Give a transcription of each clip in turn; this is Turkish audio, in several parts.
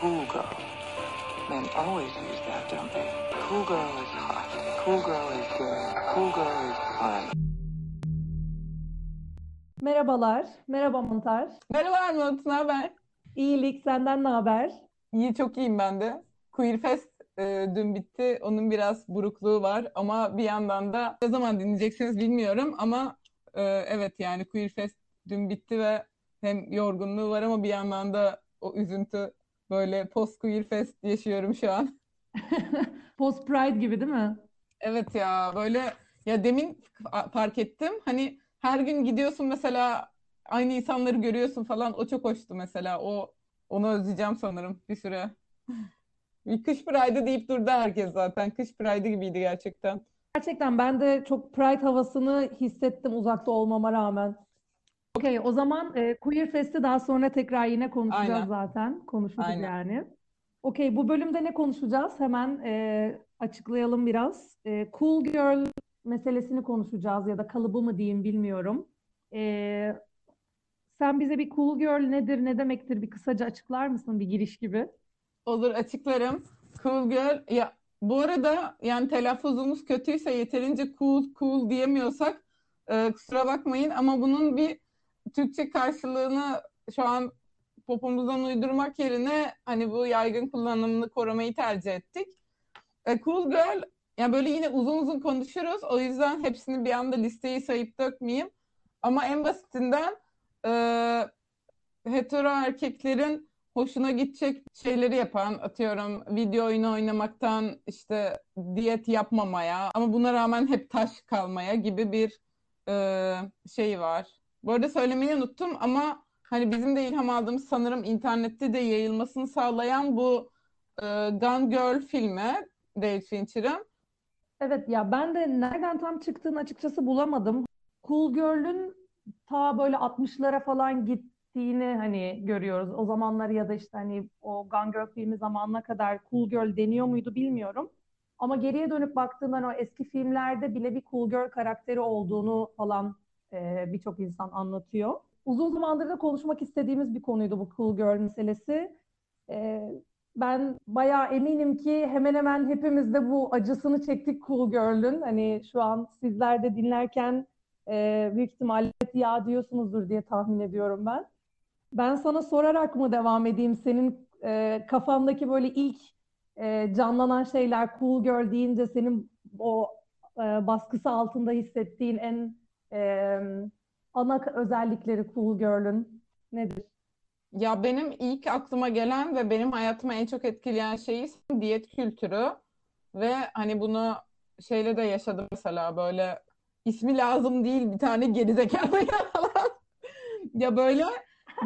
cool girl. Men always use that, don't they? Cool girl is hot. Cool girl is good. Cool girl is fun. Merhabalar. Merhaba Mantar. Merhaba Armut, ne haber? İyilik, senden ne haber? İyi, çok iyiyim ben de. Queer Fest e, dün bitti. Onun biraz burukluğu var ama bir yandan da ne zaman dinleyeceksiniz bilmiyorum ama e, evet yani Queer Fest dün bitti ve hem yorgunluğu var ama bir yandan da o üzüntü böyle post Queer Fest yaşıyorum şu an. Post Pride gibi değil mi? Evet ya böyle ya demin fark ettim hani her gün gidiyorsun mesela aynı insanları görüyorsun falan o çok hoştu mesela o onu özleyeceğim sanırım bir süre. Bir kış Pride'ı deyip durdu herkes zaten. Kış Pride'ı gibiydi gerçekten. Gerçekten ben de çok Pride havasını hissettim uzakta olmama rağmen. Okey, o zaman e, Queer Fest'i daha sonra tekrar yine konuşacağız Aynen. zaten. Konuşuruz Aynen. yani. Okey, bu bölümde ne konuşacağız? Hemen e, açıklayalım biraz. E, cool girl meselesini konuşacağız ya da kalıbı mı diyeyim bilmiyorum. E, sen bize bir cool girl nedir, ne demektir bir kısaca açıklar mısın bir giriş gibi? Olur açıklarım. Cool girl. Ya bu arada yani telaffuzumuz kötüyse yeterince cool cool diyemiyorsak e, kusura bakmayın ama bunun bir Türkçe karşılığını şu an popomuzdan uydurmak yerine hani bu yaygın kullanımını korumayı tercih ettik. E, cool girl yani böyle yine uzun uzun konuşuruz. O yüzden hepsini bir anda listeyi sayıp dökmeyeyim. Ama en basitinden e, hetero erkeklerin hoşuna gidecek şeyleri yapan, atıyorum video oyunu oynamaktan işte diyet yapmamaya ama buna rağmen hep taş kalmaya gibi bir e, şey var. Bu arada söylemeyi unuttum ama hani bizim de ilham aldığımız sanırım internette de yayılmasını sağlayan bu e, Gone Girl filmi David Fincher'ın. Evet ya ben de nereden tam çıktığını açıkçası bulamadım. Cool Girl'ün ta böyle 60'lara falan gittiğini hani görüyoruz. O zamanlar ya da işte hani o Gone Girl filmi zamanına kadar Cool Girl deniyor muydu bilmiyorum. Ama geriye dönüp baktığımdan o eski filmlerde bile bir Cool Girl karakteri olduğunu falan e, birçok insan anlatıyor. Uzun zamandır da konuşmak istediğimiz bir konuydu bu Cool Girl meselesi. E, ben bayağı eminim ki hemen hemen hepimiz de bu acısını çektik Cool Girl'ün. Hani şu an sizler de dinlerken e, büyük ihtimalle ya diyorsunuzdur diye tahmin ediyorum ben. Ben sana sorarak mı devam edeyim? Senin e, kafandaki böyle ilk e, canlanan şeyler Cool Girl deyince senin o e, baskısı altında hissettiğin en e, ana özellikleri Cool Girl'ün nedir? Ya benim ilk aklıma gelen ve benim hayatıma en çok etkileyen şey diyet kültürü ve hani bunu şeyle de yaşadım mesela böyle ismi lazım değil bir tane gerizekalı falan. Ya böyle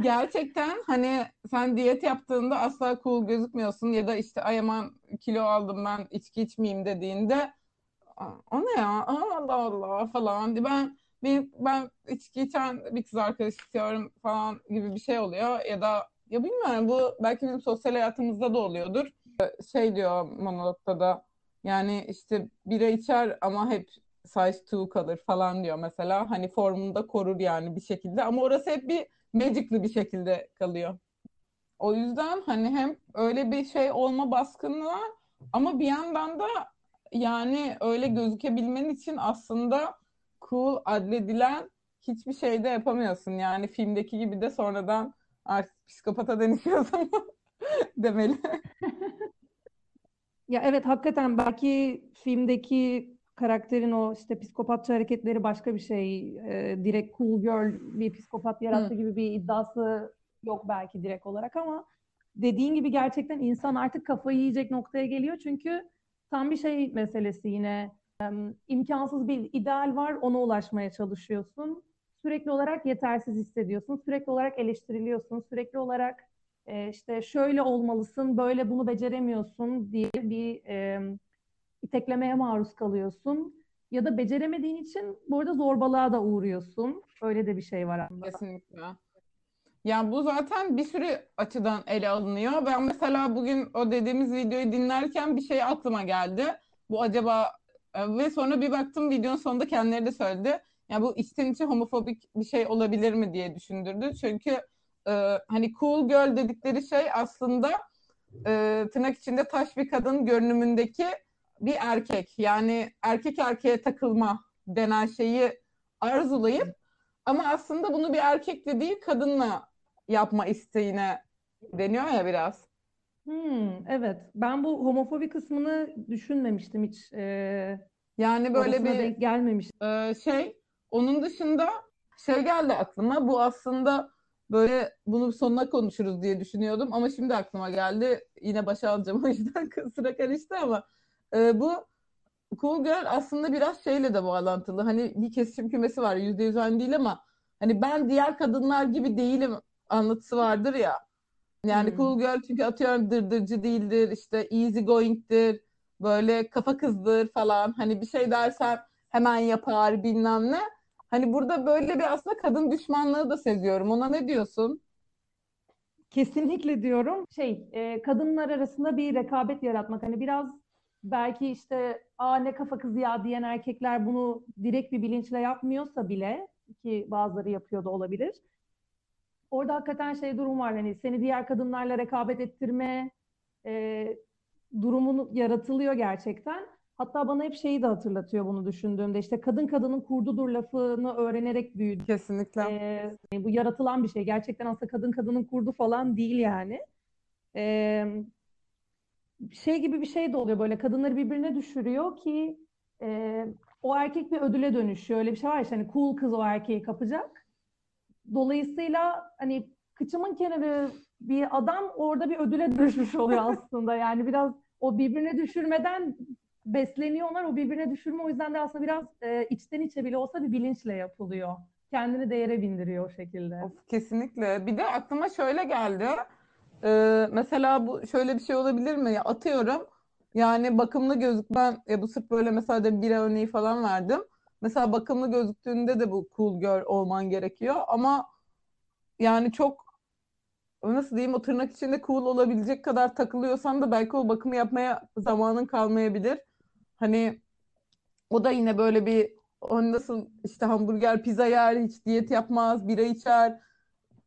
gerçekten hani sen diyet yaptığında asla cool gözükmüyorsun ya da işte ay aman kilo aldım ben içki içmeyeyim dediğinde o ne ya Allah Allah falan ben ben, ben içki içen bir kız arkadaş istiyorum falan gibi bir şey oluyor ya da ya bilmiyorum bu belki bizim sosyal hayatımızda da oluyordur. Şey diyor monologda da yani işte bira içer ama hep size 2 kalır falan diyor mesela. Hani formunu da korur yani bir şekilde ama orası hep bir magic'li bir şekilde kalıyor. O yüzden hani hem öyle bir şey olma baskını var ama bir yandan da yani öyle gözükebilmen için aslında cool adledilen hiçbir şey de yapamıyorsun. Yani filmdeki gibi de sonradan artık psikopata dönüşüyorsun demeli. Ya evet hakikaten belki filmdeki karakterin o işte psikopatça hareketleri başka bir şey. E, direkt cool girl bir psikopat yarattı Hı. gibi bir iddiası yok belki direkt olarak ama dediğin gibi gerçekten insan artık kafayı yiyecek noktaya geliyor. Çünkü tam bir şey meselesi yine imkansız bir ideal var ona ulaşmaya çalışıyorsun. Sürekli olarak yetersiz hissediyorsun. Sürekli olarak eleştiriliyorsun. Sürekli olarak e, işte şöyle olmalısın, böyle bunu beceremiyorsun diye bir e, iteklemeye maruz kalıyorsun. Ya da beceremediğin için bu arada zorbalığa da uğruyorsun. Öyle de bir şey var aslında. Kesinlikle. Yani bu zaten bir sürü açıdan ele alınıyor. Ben mesela bugün o dediğimiz videoyu dinlerken bir şey aklıma geldi. Bu acaba ve sonra bir baktım videonun sonunda kendileri de söyledi. Ya bu içten içe homofobik bir şey olabilir mi diye düşündürdü. Çünkü e, hani cool girl dedikleri şey aslında e, tırnak içinde taş bir kadın görünümündeki bir erkek. Yani erkek erkeğe takılma denen şeyi arzulayıp ama aslında bunu bir erkekle değil kadınla yapma isteğine deniyor ya biraz. Hmm, evet. Ben bu homofobi kısmını düşünmemiştim hiç. Ee, Yani böyle orasına bir denk gelmemiştim. Ee, şey onun dışında şey geldi aklıma bu aslında böyle bunu sonuna konuşuruz diye düşünüyordum ama şimdi aklıma geldi yine başa alacağım o yüzden sıra karıştı ama e, bu Cool Girl aslında biraz şeyle de bağlantılı hani bir kesişim kümesi var yüzde yüz aynı değil ama hani ben diğer kadınlar gibi değilim anlatısı vardır ya yani Hmm. Cool Girl çünkü atıyorum dırdırcı değildir işte easy going'tir böyle kafa kızdır falan hani bir şey dersen hemen yapar bilmem ne. Hani burada böyle bir aslında kadın düşmanlığı da seziyorum. Ona ne diyorsun? Kesinlikle diyorum. Şey, e, kadınlar arasında bir rekabet yaratmak. Hani biraz belki işte aa ne kafa kızı ya diyen erkekler bunu direkt bir bilinçle yapmıyorsa bile ki bazıları yapıyor da olabilir. Orada hakikaten şey durum var. Hani seni diğer kadınlarla rekabet ettirme e, durumun yaratılıyor gerçekten. Hatta bana hep şeyi de hatırlatıyor bunu düşündüğümde. İşte kadın kadının kurdudur lafını öğrenerek büyüdüm. Kesinlikle. Ee, bu yaratılan bir şey. Gerçekten aslında kadın kadının kurdu falan değil yani. Ee, şey gibi bir şey de oluyor böyle kadınları birbirine düşürüyor ki e, o erkek bir ödüle dönüşüyor. Öyle bir şey var işte hani cool kız o erkeği kapacak. Dolayısıyla hani kıçımın kenarı bir adam orada bir ödüle dönüşmüş oluyor aslında. Yani biraz o birbirine düşürmeden besleniyorlar. O birbirine düşürme o yüzden de aslında biraz e, içten içe bile olsa bir bilinçle yapılıyor. Kendini değere bindiriyor o şekilde. Of, kesinlikle. Bir de aklıma şöyle geldi. Ee, mesela bu şöyle bir şey olabilir mi? Ya atıyorum. Yani bakımlı gözükmen ya bu sırf böyle mesela de bir örneği falan verdim. Mesela bakımlı gözüktüğünde de bu cool girl olman gerekiyor ama yani çok nasıl diyeyim o tırnak içinde cool olabilecek kadar takılıyorsan da belki o bakımı yapmaya zamanın kalmayabilir. Hani o da yine böyle bir o nasıl işte hamburger, pizza yer, hiç diyet yapmaz, bira içer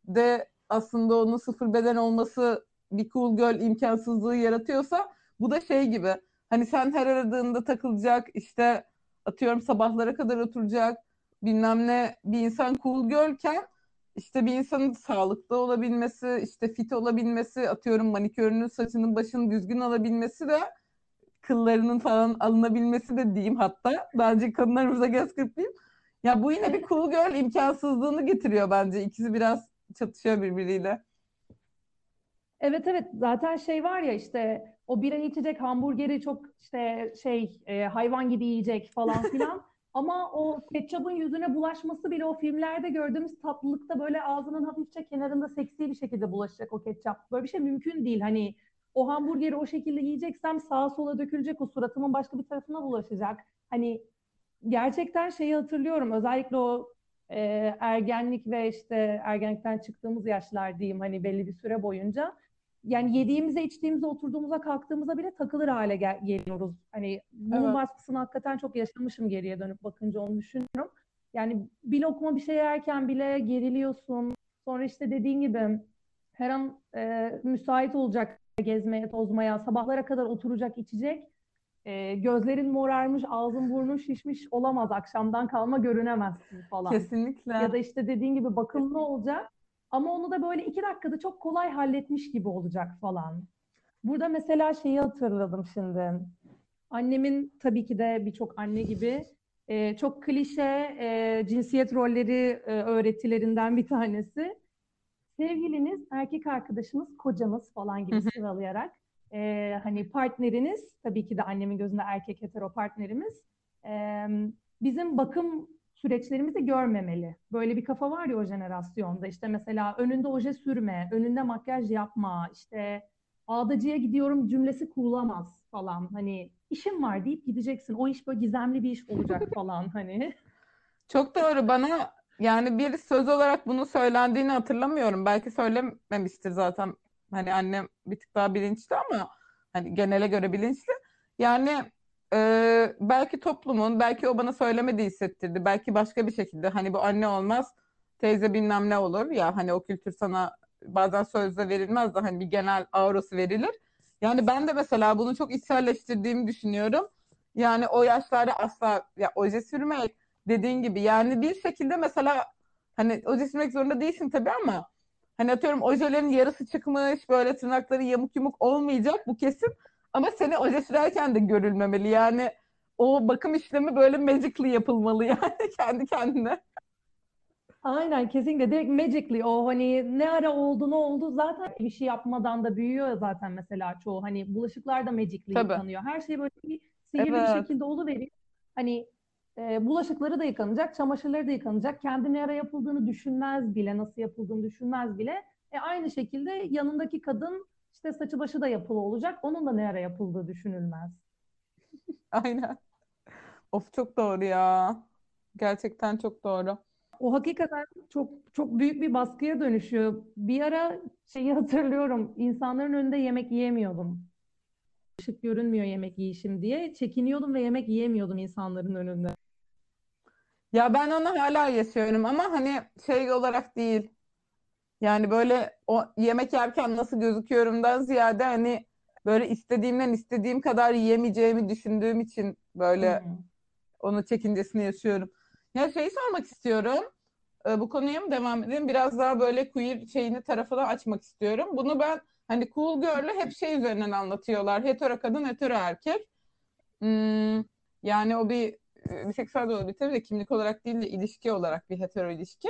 de aslında onun sıfır beden olması bir cool girl imkansızlığı yaratıyorsa bu da şey gibi. Hani sen her aradığında takılacak işte atıyorum sabahlara kadar oturacak bilmem ne bir insan cool girlken işte bir insanın sağlıklı olabilmesi, işte fit olabilmesi, atıyorum manikürünün, saçının, başının düzgün alabilmesi de kıllarının falan alınabilmesi de diyeyim hatta. Bence kadınlarımıza göz kırpayım. Ya bu yine bir cool girl imkansızlığını getiriyor bence. İkisi biraz çatışıyor birbiriyle. Evet evet zaten şey var ya işte o bira içecek hamburgeri çok işte şey e, hayvan gibi yiyecek falan filan. Ama o ketçabın yüzüne bulaşması bile o filmlerde gördüğümüz tatlılıkta böyle ağzının hafifçe kenarında seksi bir şekilde bulaşacak o ketçap. Böyle bir şey mümkün değil. Hani o hamburgeri o şekilde yiyeceksem sağa sola dökülecek o suratımın başka bir tarafına bulaşacak. Hani gerçekten şeyi hatırlıyorum özellikle o e, ergenlik ve işte ergenlikten çıktığımız yaşlar diyeyim hani belli bir süre boyunca yani yediğimize, içtiğimize, oturduğumuza, kalktığımıza bile takılır hale gel geliyoruz. Hani bunun Evet. baskısını hakikaten çok yaşamışım geriye dönüp bakınca onu düşünüyorum. Yani bir lokma bir şey yerken bile geriliyorsun. Sonra işte dediğin gibi her an e, müsait olacak gezmeye, tozmaya, sabahlara kadar oturacak, içecek. E, gözlerin morarmış, ağzın burnun şişmiş olamaz. Akşamdan kalma görünemezsin falan. Kesinlikle. Ya da işte dediğin gibi bakımlı olacak. Ama onu da böyle iki dakikada çok kolay halletmiş gibi olacak falan. Burada mesela şeyi hatırladım şimdi. Annemin tabii ki de birçok anne gibi e, çok klişe e, cinsiyet rolleri e, öğretilerinden bir tanesi. Sevgiliniz, erkek arkadaşınız, kocanız falan gibi sıralayarak e, hani partneriniz, tabii ki de annemin gözünde erkek hetero partnerimiz e, bizim bakım süreçlerimizi görmemeli. Böyle bir kafa var ya o jenerasyonda. İşte mesela önünde oje sürme, önünde makyaj yapma, işte ağdacıya gidiyorum cümlesi kurulamaz falan. Hani işim var deyip gideceksin. O iş böyle gizemli bir iş olacak falan hani. Çok doğru. Bana yani bir söz olarak bunu söylendiğini hatırlamıyorum. Belki söylememiştir zaten. Hani annem bir tık daha bilinçli ama hani genele göre bilinçli. Yani e, belki toplumun, belki o bana söylemedi hissettirdi. Belki başka bir şekilde hani bu anne olmaz, teyze bilmem ne olur ya hani o kültür sana bazen sözle verilmez de hani bir genel aurası verilir. Yani ben de mesela bunu çok içselleştirdiğimi düşünüyorum. Yani o yaşlarda asla ya oje sürmek dediğin gibi yani bir şekilde mesela hani oje sürmek zorunda değilsin tabii ama hani atıyorum ojelerin yarısı çıkmış böyle tırnakları yamuk yumuk olmayacak bu kesin ama seni oje sürerken de görülmemeli yani o bakım işlemi böyle magically yapılmalı yani kendi kendine. Aynen kesinlikle direkt magically o hani ne ara oldu ne oldu zaten bir şey yapmadan da büyüyor zaten mesela çoğu hani bulaşıklar da magically Tabii. yıkanıyor. Her şey böyle bir sihirli bir Evet. şekilde oluveriyor. Hani e, bulaşıkları da yıkanacak, çamaşırları da yıkanacak. Kendi ne ara yapıldığını düşünmez bile, nasıl yapıldığını düşünmez bile. E, aynı şekilde yanındaki kadın işte saçı başı da yapılı olacak. Onun da ne ara yapıldığı düşünülmez. Aynen. Of çok doğru ya. Gerçekten çok doğru. O hakikaten çok çok büyük bir baskıya dönüşüyor. Bir ara şeyi hatırlıyorum. insanların önünde yemek yiyemiyordum. Işık görünmüyor yemek yiyişim diye. Çekiniyordum ve yemek yiyemiyordum insanların önünde. Ya ben onu hala yaşıyorum ama hani şey olarak değil. Yani böyle o yemek yerken nasıl gözüküyorumdan ziyade hani böyle istediğimden istediğim kadar yiyemeyeceğimi düşündüğüm için böyle Hmm. onun çekincesini yaşıyorum. Ya şeyi sormak istiyorum. Ee, bu konuya mı devam edelim? Biraz daha böyle queer şeyini tarafını açmak istiyorum. Bunu ben hani Cool Girl'ü hep şey üzerinden anlatıyorlar. Hetero kadın, hetero erkek. Hmm, yani o bir e, biseksüel de olabilir de kimlik olarak değil de ilişki olarak bir hetero ilişki.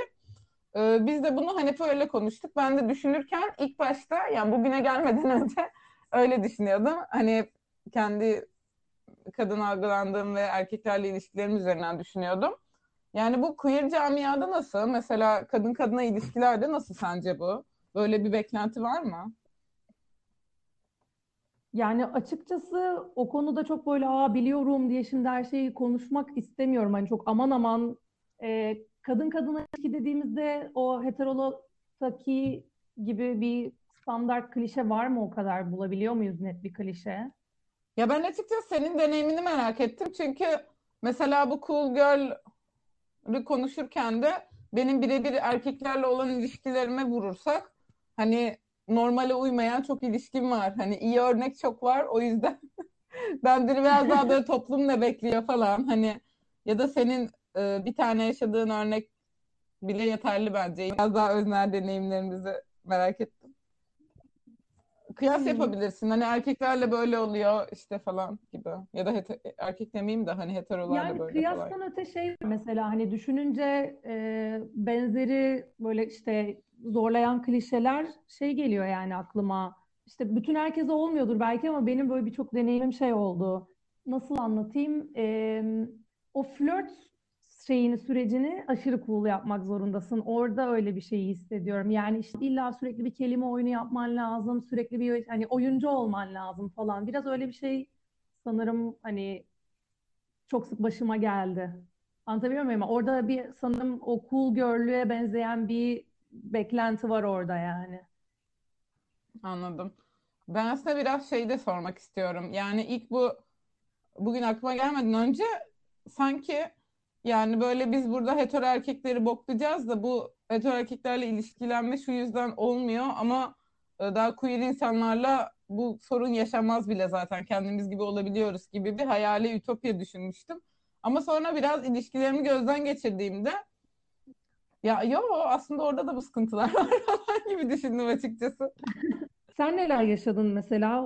Ee, biz de bunu hep öyle konuştuk. Ben de düşünürken ilk başta yani bugüne gelmeden önce öyle düşünüyordum. Hani kendi kadın algılandığım ve erkeklerle ilişkilerim üzerinden düşünüyordum. Yani bu queer camiada nasıl? Mesela kadın kadına ilişkilerde nasıl sence bu? Böyle bir beklenti var mı? Yani açıkçası o konuda çok böyle aa biliyorum diye şimdi her şeyi konuşmak istemiyorum. Hani çok aman aman e, kadın kadına ilişki dediğimizde o heterologtaki gibi bir standart klişe var mı o kadar bulabiliyor muyuz net bir klişe? Ya ben açıkçası senin deneyimini merak ettim. Çünkü mesela bu Cool Girl'ü konuşurken de benim birebir erkeklerle olan ilişkilerime vurursak hani normale uymayan çok ilişkim var. Hani iyi örnek çok var. O yüzden ben biraz daha böyle toplum ne bekliyor falan. Hani ya da senin e, bir tane yaşadığın örnek bile yeterli bence. Biraz daha öznel deneyimlerimizi merak ettim. Kıyas Hmm. yapabilirsin. Hani erkeklerle böyle oluyor işte falan gibi. Ya da hete- erkek demeyeyim de hani heterolarla Yani böyle kıyastan falan. öte şey mesela hani düşününce e, benzeri böyle işte zorlayan klişeler şey geliyor yani aklıma. İşte bütün herkese olmuyordur belki ama benim böyle birçok deneyimim şey oldu. Nasıl anlatayım? E, o flört şeyini sürecini aşırı cool yapmak zorundasın. Orada öyle bir şeyi hissediyorum. Yani işte illa sürekli bir kelime oyunu yapman lazım, sürekli bir hani oyuncu olman lazım falan. Biraz öyle bir şey sanırım hani çok sık başıma geldi. Anlatabiliyor muyum? Orada bir sanırım o cool girl'lüğe benzeyen bir beklenti var orada yani. Anladım. Ben aslında biraz şey de sormak istiyorum. Yani ilk bu bugün aklıma gelmeden önce sanki yani böyle biz burada hetero erkekleri boklayacağız da bu hetero erkeklerle ilişkilenme şu yüzden olmuyor ama e, daha queer insanlarla bu sorun yaşamaz bile zaten kendimiz gibi olabiliyoruz gibi bir hayali ütopya düşünmüştüm. Ama sonra biraz ilişkilerimi gözden geçirdiğimde ya yo aslında orada da bu sıkıntılar var gibi düşündüm açıkçası. Sen neler yaşadın mesela?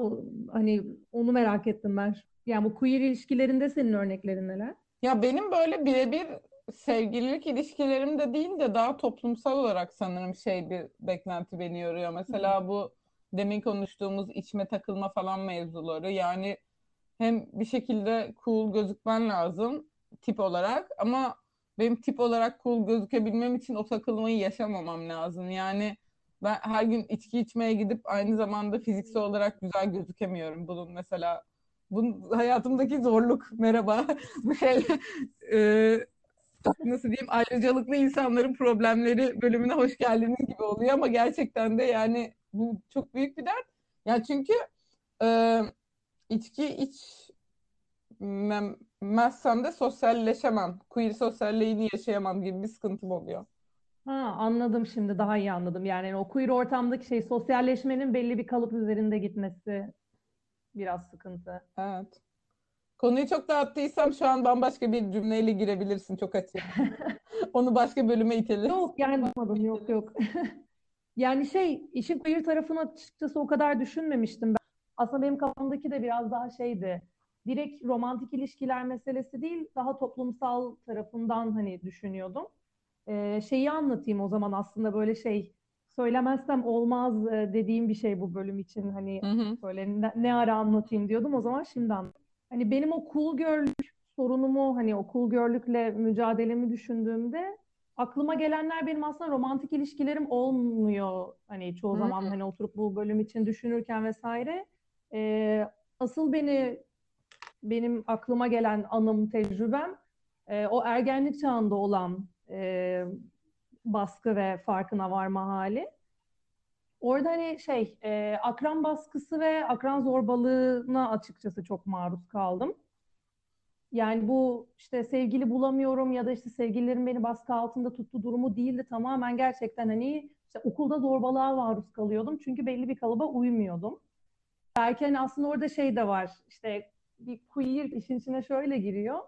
Hani onu merak ettim ben. Yani bu queer ilişkilerinde senin örneklerin neler? Ya benim böyle birebir sevgililik ilişkilerim de değil de daha toplumsal olarak sanırım şey bir beklenti beni yoruyor. Mesela bu demin konuştuğumuz içme takılma falan mevzuları. Yani hem bir şekilde cool gözükmen lazım tip olarak ama benim tip olarak cool gözükebilmem için o takılmayı yaşamamam lazım. Yani ben her gün içki içmeye gidip aynı zamanda fiziksel olarak güzel gözükemiyorum. Bunun mesela bunun hayatımdaki zorluk merhaba bu şey e, nasıl diyeyim ayrıcalıklı insanların problemleri bölümüne hoş geldiniz gibi oluyor ama gerçekten de yani bu çok büyük bir dert. Ya çünkü e, içki içmezsem de sosyalleşemem. Queer sosyalliğini yaşayamam gibi bir sıkıntım oluyor. Ha, anladım şimdi daha iyi anladım. Yani o queer ortamdaki şey sosyalleşmenin belli bir kalıp üzerinde gitmesi biraz sıkıntı. Evet. Konuyu çok dağıttıysam şu an bambaşka bir cümleyle girebilirsin. Çok açık. Onu başka bölüme itelim. Yok yani bakmadım yok yok. Yani şey işin queer tarafını açıkçası o kadar düşünmemiştim ben. Aslında benim kafamdaki de biraz daha şeydi. Direkt romantik ilişkiler meselesi değil, daha toplumsal tarafından hani düşünüyordum. Ee, şeyi anlatayım o zaman aslında böyle şey söylemezsem olmaz e, dediğim bir şey bu bölüm için hani Hı hı. böyle ne, ne ara anlatayım diyordum o zaman şimdi anlatayım. Hani benim o cool girl'lük sorunumu hani o cool girl'lükle mücadelemi düşündüğümde aklıma gelenler benim aslında romantik ilişkilerim olmuyor. Hani çoğu zaman Hmm. hani oturup bu bölüm için düşünürken vesaire. Ee, asıl beni benim aklıma gelen anım, tecrübem e, o ergenlik çağında olan e, baskı ve farkına varma hali. Orada hani şey e, akran baskısı ve akran zorbalığına açıkçası çok maruz kaldım. Yani bu işte sevgili bulamıyorum ya da işte sevgililerim beni baskı altında tuttu durumu değildi. Tamamen gerçekten hani işte okulda zorbalığa maruz kalıyordum. Çünkü belli bir kalıba uymuyordum. Belki hani aslında orada şey de var. İşte bir queer işin içine şöyle giriyor.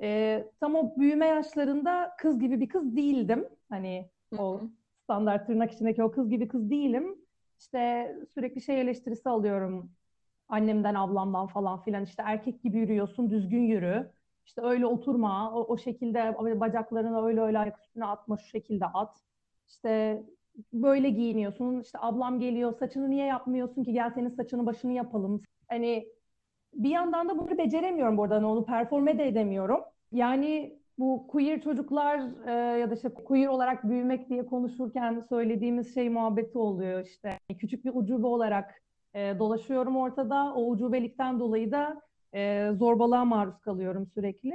Ee, tam o büyüme yaşlarında kız gibi bir kız değildim. Hani o standart tırnak içindeki o kız gibi kız değilim. İşte sürekli şey eleştirisi alıyorum annemden, ablamdan falan filan. İşte erkek gibi yürüyorsun, düzgün yürü. İşte öyle oturma, o, o şekilde bacaklarını öyle öyle ayak üstüne atma, şu şekilde at. İşte böyle giyiniyorsun. İşte ablam geliyor, saçını niye yapmıyorsun ki? Gel senin saçını başını yapalım. Hani bir yandan da bunu beceremiyorum bu arada. Hani onu performe de edemiyorum. Yani bu queer çocuklar e, ya da işte queer olarak büyümek diye konuşurken söylediğimiz şey muhabbeti oluyor işte. Küçük bir ucube olarak e, dolaşıyorum ortada. O ucubelikten dolayı da e, zorbalığa maruz kalıyorum sürekli.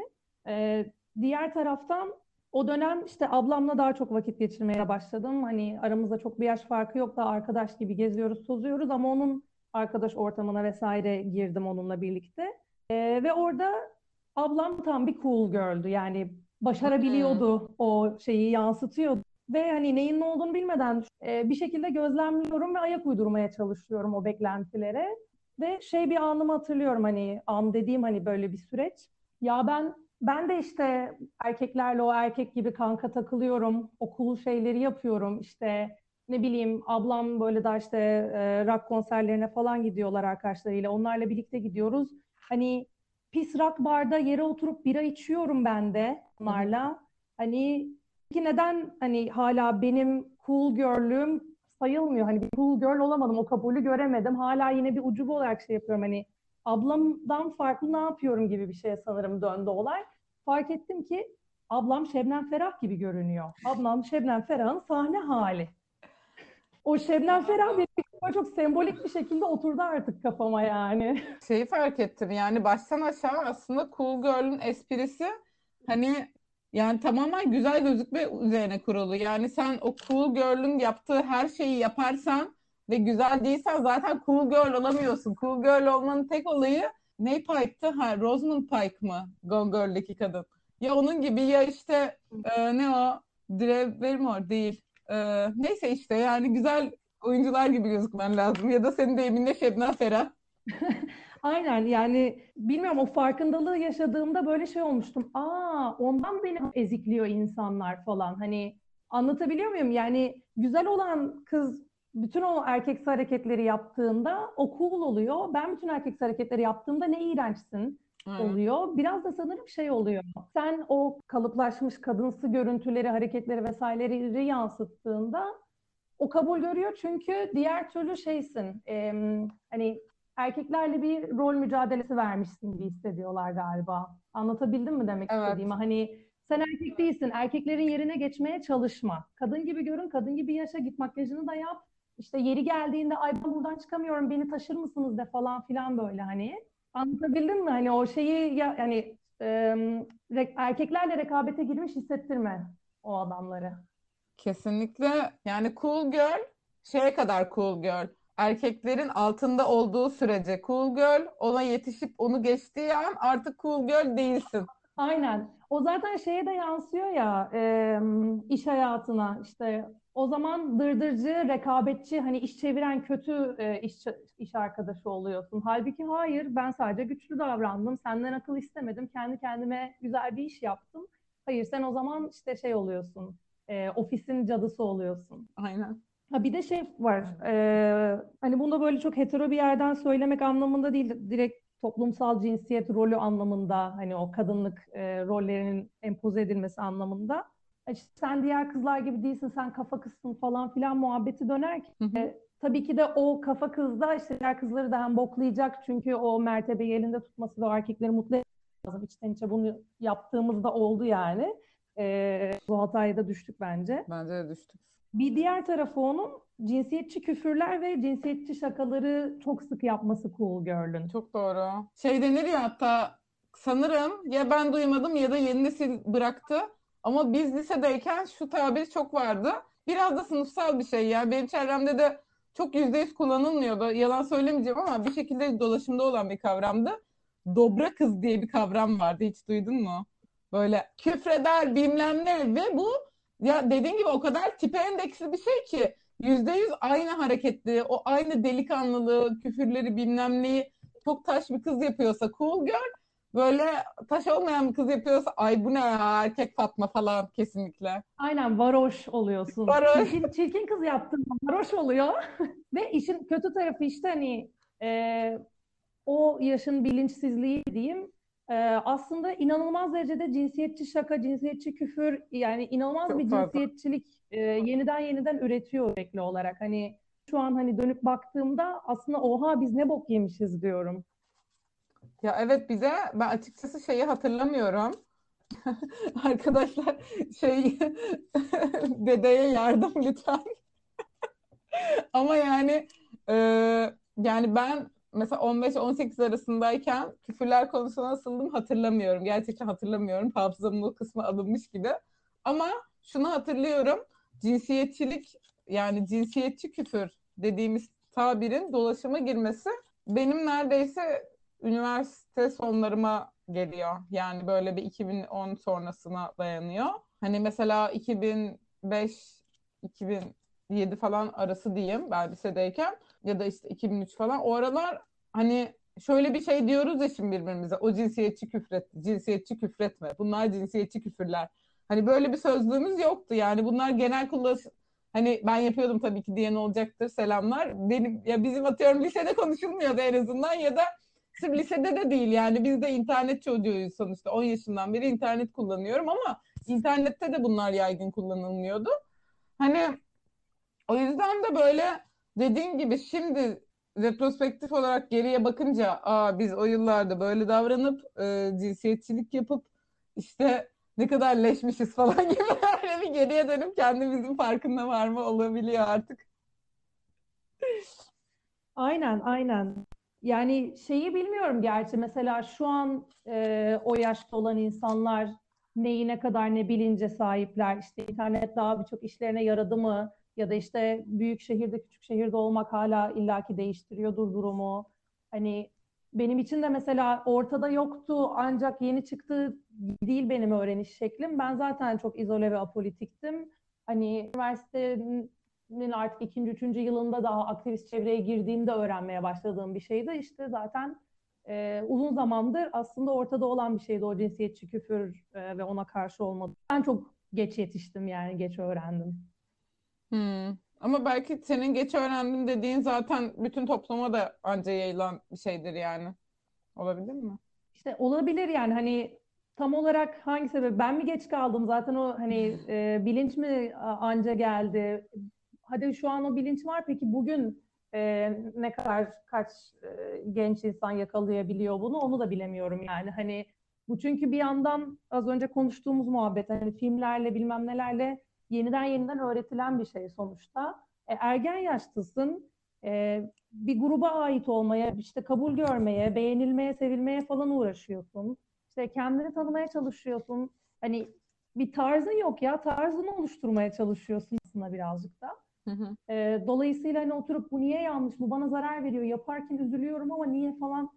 E, diğer taraftan o dönem işte ablamla daha çok vakit geçirmeye başladım. Hani aramızda çok bir yaş farkı yok da arkadaş gibi geziyoruz, tozuyoruz ama onun arkadaş ortamına vesaire girdim onunla birlikte. E, ve orada ablam tam bir cool girl'dü. Yani başarabiliyordu o şeyi yansıtıyordu. Ve hani neyin ne olduğunu bilmeden e, bir şekilde gözlemliyorum ve ayak uydurmaya çalışıyorum o beklentilere. Ve şey bir anımı hatırlıyorum hani an dediğim hani böyle bir süreç. Ya ben ben de işte erkeklerle o erkek gibi kanka takılıyorum. O cool şeyleri yapıyorum. İşte ne bileyim ablam böyle daha işte e, rock konserlerine falan gidiyorlar arkadaşlarıyla. Onlarla birlikte gidiyoruz. Hani pis rock barda yere oturup bira içiyorum ben de onlarla. Hani Peki neden hani hala benim cool girl'lüğüm sayılmıyor? Hani bir cool girl olamadım, o kabulü göremedim. Hala yine bir ucube olarak şey yapıyorum. Hani ablamdan farklı ne yapıyorum gibi bir şeye sanırım döndü olay. Fark ettim ki ablam Şebnem Ferah gibi görünüyor. Ablam Şebnem Ferah'ın sahne hali. O Şebnem Ferah benim çok sembolik bir şekilde oturdu artık kafama yani. Şeyi fark ettim yani baştan aşağı aslında Cool Girl'ün esprisi hani yani tamamen güzel gözükme üzerine kurulu. Yani sen o Cool Girl'ün yaptığı her şeyi yaparsan ve güzel değilsen zaten Cool Girl olamıyorsun. Cool Girl olmanın tek olayı ne Pike'tı? Ha, Rosamund Pike mı? Gone Girl'deki kadın. Ya onun gibi ya işte e, ne o? Drew Barrymore değil. E, neyse işte yani güzel oyuncular gibi gözükmen lazım. Ya da senin deyiminle Şebnem Ferah. Aynen yani bilmiyorum o farkındalığı yaşadığımda böyle şey olmuştum. Aa ondan beni ezikliyor insanlar falan. Hani anlatabiliyor muyum? Yani güzel olan kız bütün o erkeksi hareketleri yaptığında o cool oluyor. Ben bütün erkeksi hareketleri yaptığımda ne iğrençsin oluyor. Biraz da sanırım şey oluyor. Sen o kalıplaşmış kadınsı görüntüleri, hareketleri vesaireleri yansıttığında o kabul görüyor çünkü diğer türlü şeysin. E, hani erkeklerle bir rol mücadelesi vermişsin gibi hissediyorlar galiba. Anlatabildim mi demek Evet. istediğimi? Hani sen erkek değilsin. Erkeklerin yerine geçmeye çalışma. Kadın gibi görün, kadın gibi yaşa, git makyajını da yap. İşte yeri geldiğinde ay ben buradan çıkamıyorum, beni taşır mısınız de falan filan böyle hani. Anlatabildim mi? Hani o şeyi ya, yani e, erkeklerle rekabete girmiş hissettirme o adamları. Kesinlikle yani cool girl şeye kadar cool girl. Erkeklerin altında olduğu sürece cool girl ona yetişip onu geçtiği an artık cool girl değilsin. Aynen. O zaten şeye de yansıyor ya e, iş hayatına işte o zaman dırdırcı, rekabetçi, hani iş çeviren kötü e, iş, iş arkadaşı oluyorsun. Halbuki hayır, ben sadece güçlü davrandım, senden akıl istemedim, kendi kendime güzel bir iş yaptım. Hayır, sen o zaman işte şey oluyorsun, e, ofisin cadısı oluyorsun. Aynen. Ha bir de şey var, e, hani bunu böyle çok hetero bir yerden söylemek anlamında değil, direkt toplumsal cinsiyet rolü anlamında, hani o kadınlık e, rollerinin empoze edilmesi anlamında. Sen diğer kızlar gibi değilsin, sen kafa kızsın falan filan muhabbeti dönerken e, tabii ki de o kafa kızda işte diğer kızları da hem boklayacak çünkü o mertebeyi elinde tutması ve o erkekleri mutlu lazım. İçten içe bunu yaptığımızda oldu yani. E, bu hataya da düştük bence. Bence de düştük. Bir diğer tarafı onun cinsiyetçi küfürler ve cinsiyetçi şakaları çok sık yapması Cool Girl'ün. Çok doğru. Şey denir ya hatta sanırım ya ben duymadım ya da yeni nesil bıraktı. Ama biz lisedeyken şu tabir çok vardı. Biraz da sınıfsal bir şey ya. Benim çevremde de çok yüzde yüz kullanılmıyordu. Yalan söylemeyeceğim ama bir şekilde dolaşımda olan bir kavramdı. Dobra kız diye bir kavram vardı. Hiç duydun mu? Böyle küfreder bilmem ne ve bu ya dediğin gibi o kadar tipe endeksli bir şey ki yüzde yüz aynı hareketli, o aynı delikanlılığı, küfürleri bilmem neyi çok taş bir kız yapıyorsa cool girl, böyle taş olmayan bir kız yapıyorsa ay bu ne ya erkek Fatma falan kesinlikle. Aynen varoş oluyorsun. Varoş. Çirkin, çirkin kız yaptın varoş oluyor. Ve işin kötü tarafı işte hani e, o yaşın bilinçsizliği diyeyim. E, aslında inanılmaz derecede cinsiyetçi şaka, cinsiyetçi küfür yani inanılmaz Çok bir fazla. cinsiyetçilik e, yeniden yeniden üretiyor sürekli olarak. Hani şu an hani dönüp baktığımda aslında oha biz ne bok yemişiz diyorum. Ya evet bir de ben açıkçası şeyi hatırlamıyorum. Arkadaşlar şey dedeye yardım lütfen. Ama yani e, yani ben mesela 15-18 arasındayken küfürler konusuna nasıldım hatırlamıyorum. Gerçekten hatırlamıyorum. Hafızamın o kısmı alınmış gibi. Ama şunu hatırlıyorum. Cinsiyetçilik yani cinsiyetçi küfür dediğimiz tabirin dolaşıma girmesi benim neredeyse üniversite sonlarıma geliyor. Yani böyle bir 2010 sonrasına dayanıyor. Hani mesela 2005 2007 falan arası diyeyim ben lisedeyken ya da işte 2003 falan o aralar hani şöyle bir şey diyoruz ya şimdi birbirimize o cinsiyetçi küfret, cinsiyetçi küfretme. Bunlar cinsiyetçi küfürler. Hani böyle bir sözlüğümüz yoktu yani bunlar genel kullanış hani ben yapıyordum tabii ki diyen olacaktır selamlar. Benim ya bizim atıyorum lisede konuşulmuyordu en azından ya da sırf lisede de değil yani biz de internet çocuğuyuz sonuçta 10 yaşından beri internet kullanıyorum ama internette de bunlar yaygın kullanılmıyordu. Hani o yüzden de böyle dediğin gibi şimdi retrospektif olarak geriye bakınca aa biz o yıllarda böyle davranıp e, cinsiyetçilik yapıp işte ne kadar leşmişiz falan gibi böyle bir geriye dönüp kendimizin farkında varma olabiliyor artık. Aynen, aynen. Yani şeyi bilmiyorum gerçi. Mesela şu an e, o yaşta olan insanlar neyi ne kadar ne bilince sahipler. İşte internet daha birçok işlerine yaradı mı? Ya da işte büyük şehirde küçük şehirde olmak hala illaki değiştiriyordur durumu. Hani benim için de mesela ortada yoktu ancak yeni çıktı değil benim öğreniş şeklim. Ben zaten çok izole ve apolitiktim. Hani üniversitenin artık ikinci, üçüncü yılında daha aktivist çevreye girdiğimde öğrenmeye başladığım bir şeydi. İşte zaten e, uzun zamandır aslında ortada olan bir şeydi o cinsiyetçi küfür e, ve ona karşı olmadı. Ben çok geç yetiştim yani geç öğrendim. Hmm. Ama belki senin geç öğrendim dediğin zaten bütün topluma da anca yayılan bir şeydir yani. Olabilir mi? İşte olabilir yani hani tam olarak hangi sebep? Ben mi geç kaldım? Zaten o hani e, bilinç mi anca geldi? Hadi şu an o bilinç var. Peki bugün e, ne kadar kaç e, genç insan yakalayabiliyor bunu? Onu da bilemiyorum yani. Hani bu çünkü bir yandan az önce konuştuğumuz muhabbet hani filmlerle bilmem nelerle yeniden yeniden öğretilen bir şey sonuçta. E, ergen yaştasın. E, bir gruba ait olmaya, işte kabul görmeye, beğenilmeye, sevilmeye falan uğraşıyorsun. İşte kendini tanımaya çalışıyorsun. Hani bir tarzın yok ya, tarzını oluşturmaya çalışıyorsun aslında birazcık da. Hı hı. Ee, dolayısıyla hani oturup bu niye yanlış, bu bana zarar veriyor, yaparken üzülüyorum ama niye falan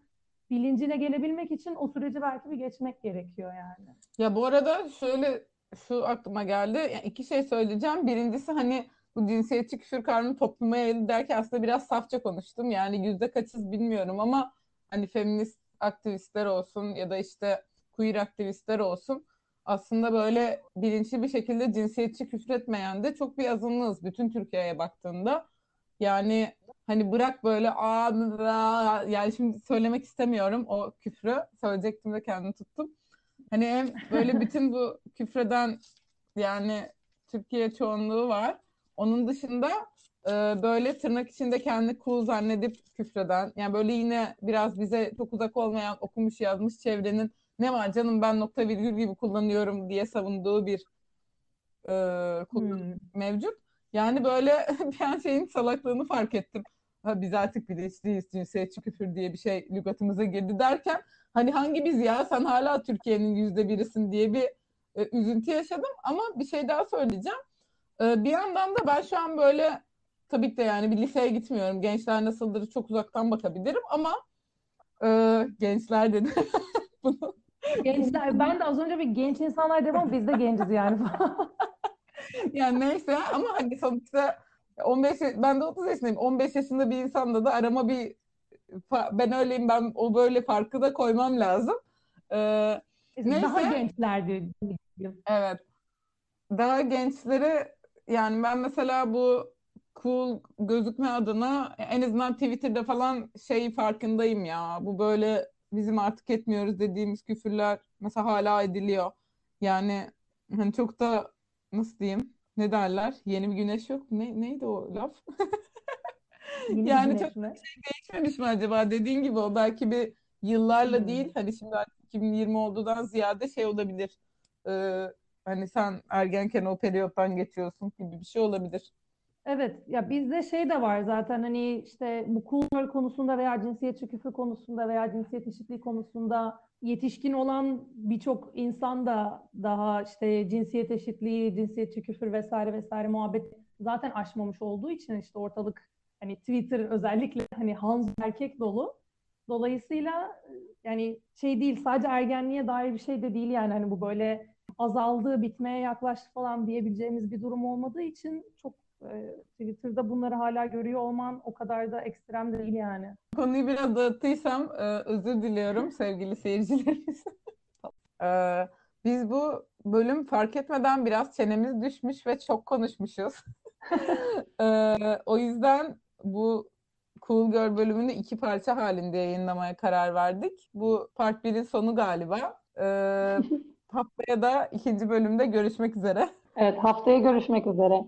bilincine gelebilmek için o süreci belki bir geçmek gerekiyor yani. Ya bu arada şöyle şu aklıma geldi. Yani iki şey söyleyeceğim. Birincisi hani bu cinsiyetçi küfür kavramı topluma yayıldı derken aslında biraz safça konuştum. Yani yüzde kaçız bilmiyorum ama hani feminist aktivistler olsun ya da işte queer aktivistler olsun aslında böyle bilinçli bir şekilde cinsiyetçi küfretmeyen de çok bir azınlığız bütün Türkiye'ye baktığında. Yani hani bırak böyle aa yani şimdi söylemek istemiyorum o küfrü. Söyleyecektim de kendimi tuttum. Hani hem böyle bütün bu küfreden yani Türkiye çoğunluğu var. Onun dışında e, böyle tırnak içinde kendi cool zannedip küfreden yani böyle yine biraz bize çok uzak olmayan okumuş yazmış çevrenin ne var canım ben nokta virgül gibi kullanıyorum diye savunduğu bir e, kullan- Hmm. mevcut. Yani böyle bir an şeyin salaklığını fark ettim. Ha, biz artık bilinçliyiz cinsiyetçi küfür diye bir şey lügatımıza girdi derken hani hangi biz ya sen hala Türkiye'nin yüzde birisin diye bir e, üzüntü yaşadım ama bir şey daha söyleyeceğim. E, bir yandan da ben şu an böyle tabii ki de yani bir liseye gitmiyorum. Gençler nasıldır çok uzaktan bakabilirim ama e, gençler dedi bunu. Gençler, ben de az önce bir genç insanlar dedim ama biz de genciz yani. Yani neyse ama hani sonuçta 15 ya- ben de 30 yaşındayım. 15 yaşında bir insanda da arama bir ben öyleyim ben o böyle farkı da koymam lazım. Ee, Daha Neyse. gençlerdi. evet. Daha gençlere yani ben mesela bu cool gözükme adına en azından Twitter'da falan şey farkındayım ya. Bu böyle bizim artık etmiyoruz dediğimiz küfürler mesela hala ediliyor. Yani hani çok da nasıl diyeyim? Ne derler? Yeni bir güneş yok. Ne, neydi o laf? Yani çok- mi? Değişmemiş mi acaba? Dediğin gibi o belki bir yıllarla Hmm. değil hani şimdi artık 2020 olduğundan ziyade şey olabilir. Ee, hani sen ergenken o periyottan geçiyorsun gibi bir şey olabilir. Evet ya bizde şey de var zaten hani işte bu girl konusunda veya cinsiyetçi küfür konusunda veya cinsiyet eşitliği konusunda yetişkin olan birçok insan da daha işte cinsiyet eşitliği, cinsiyetçi küfür vesaire vesaire muhabbet zaten aşmamış olduğu için işte ortalık hani Twitter özellikle hani Hans erkek dolu. Dolayısıyla yani şey değil sadece ergenliğe dair bir şey de değil yani hani bu böyle azaldı, bitmeye yaklaştı falan diyebileceğimiz bir durum olmadığı için çok e, Twitter'da bunları hala görüyor olman o kadar da ekstrem değil yani. Konuyu biraz dağıttıysam e, özür diliyorum sevgili seyircilerimiz. E, biz bu bölüm fark etmeden biraz çenemiz düşmüş ve çok konuşmuşuz. E, o yüzden bu Cool Girl bölümünü iki parça halinde yayınlamaya karar verdik. Bu part 1'in sonu galiba. Haftaya da ikinci bölümde görüşmek üzere. Evet, haftaya görüşmek üzere.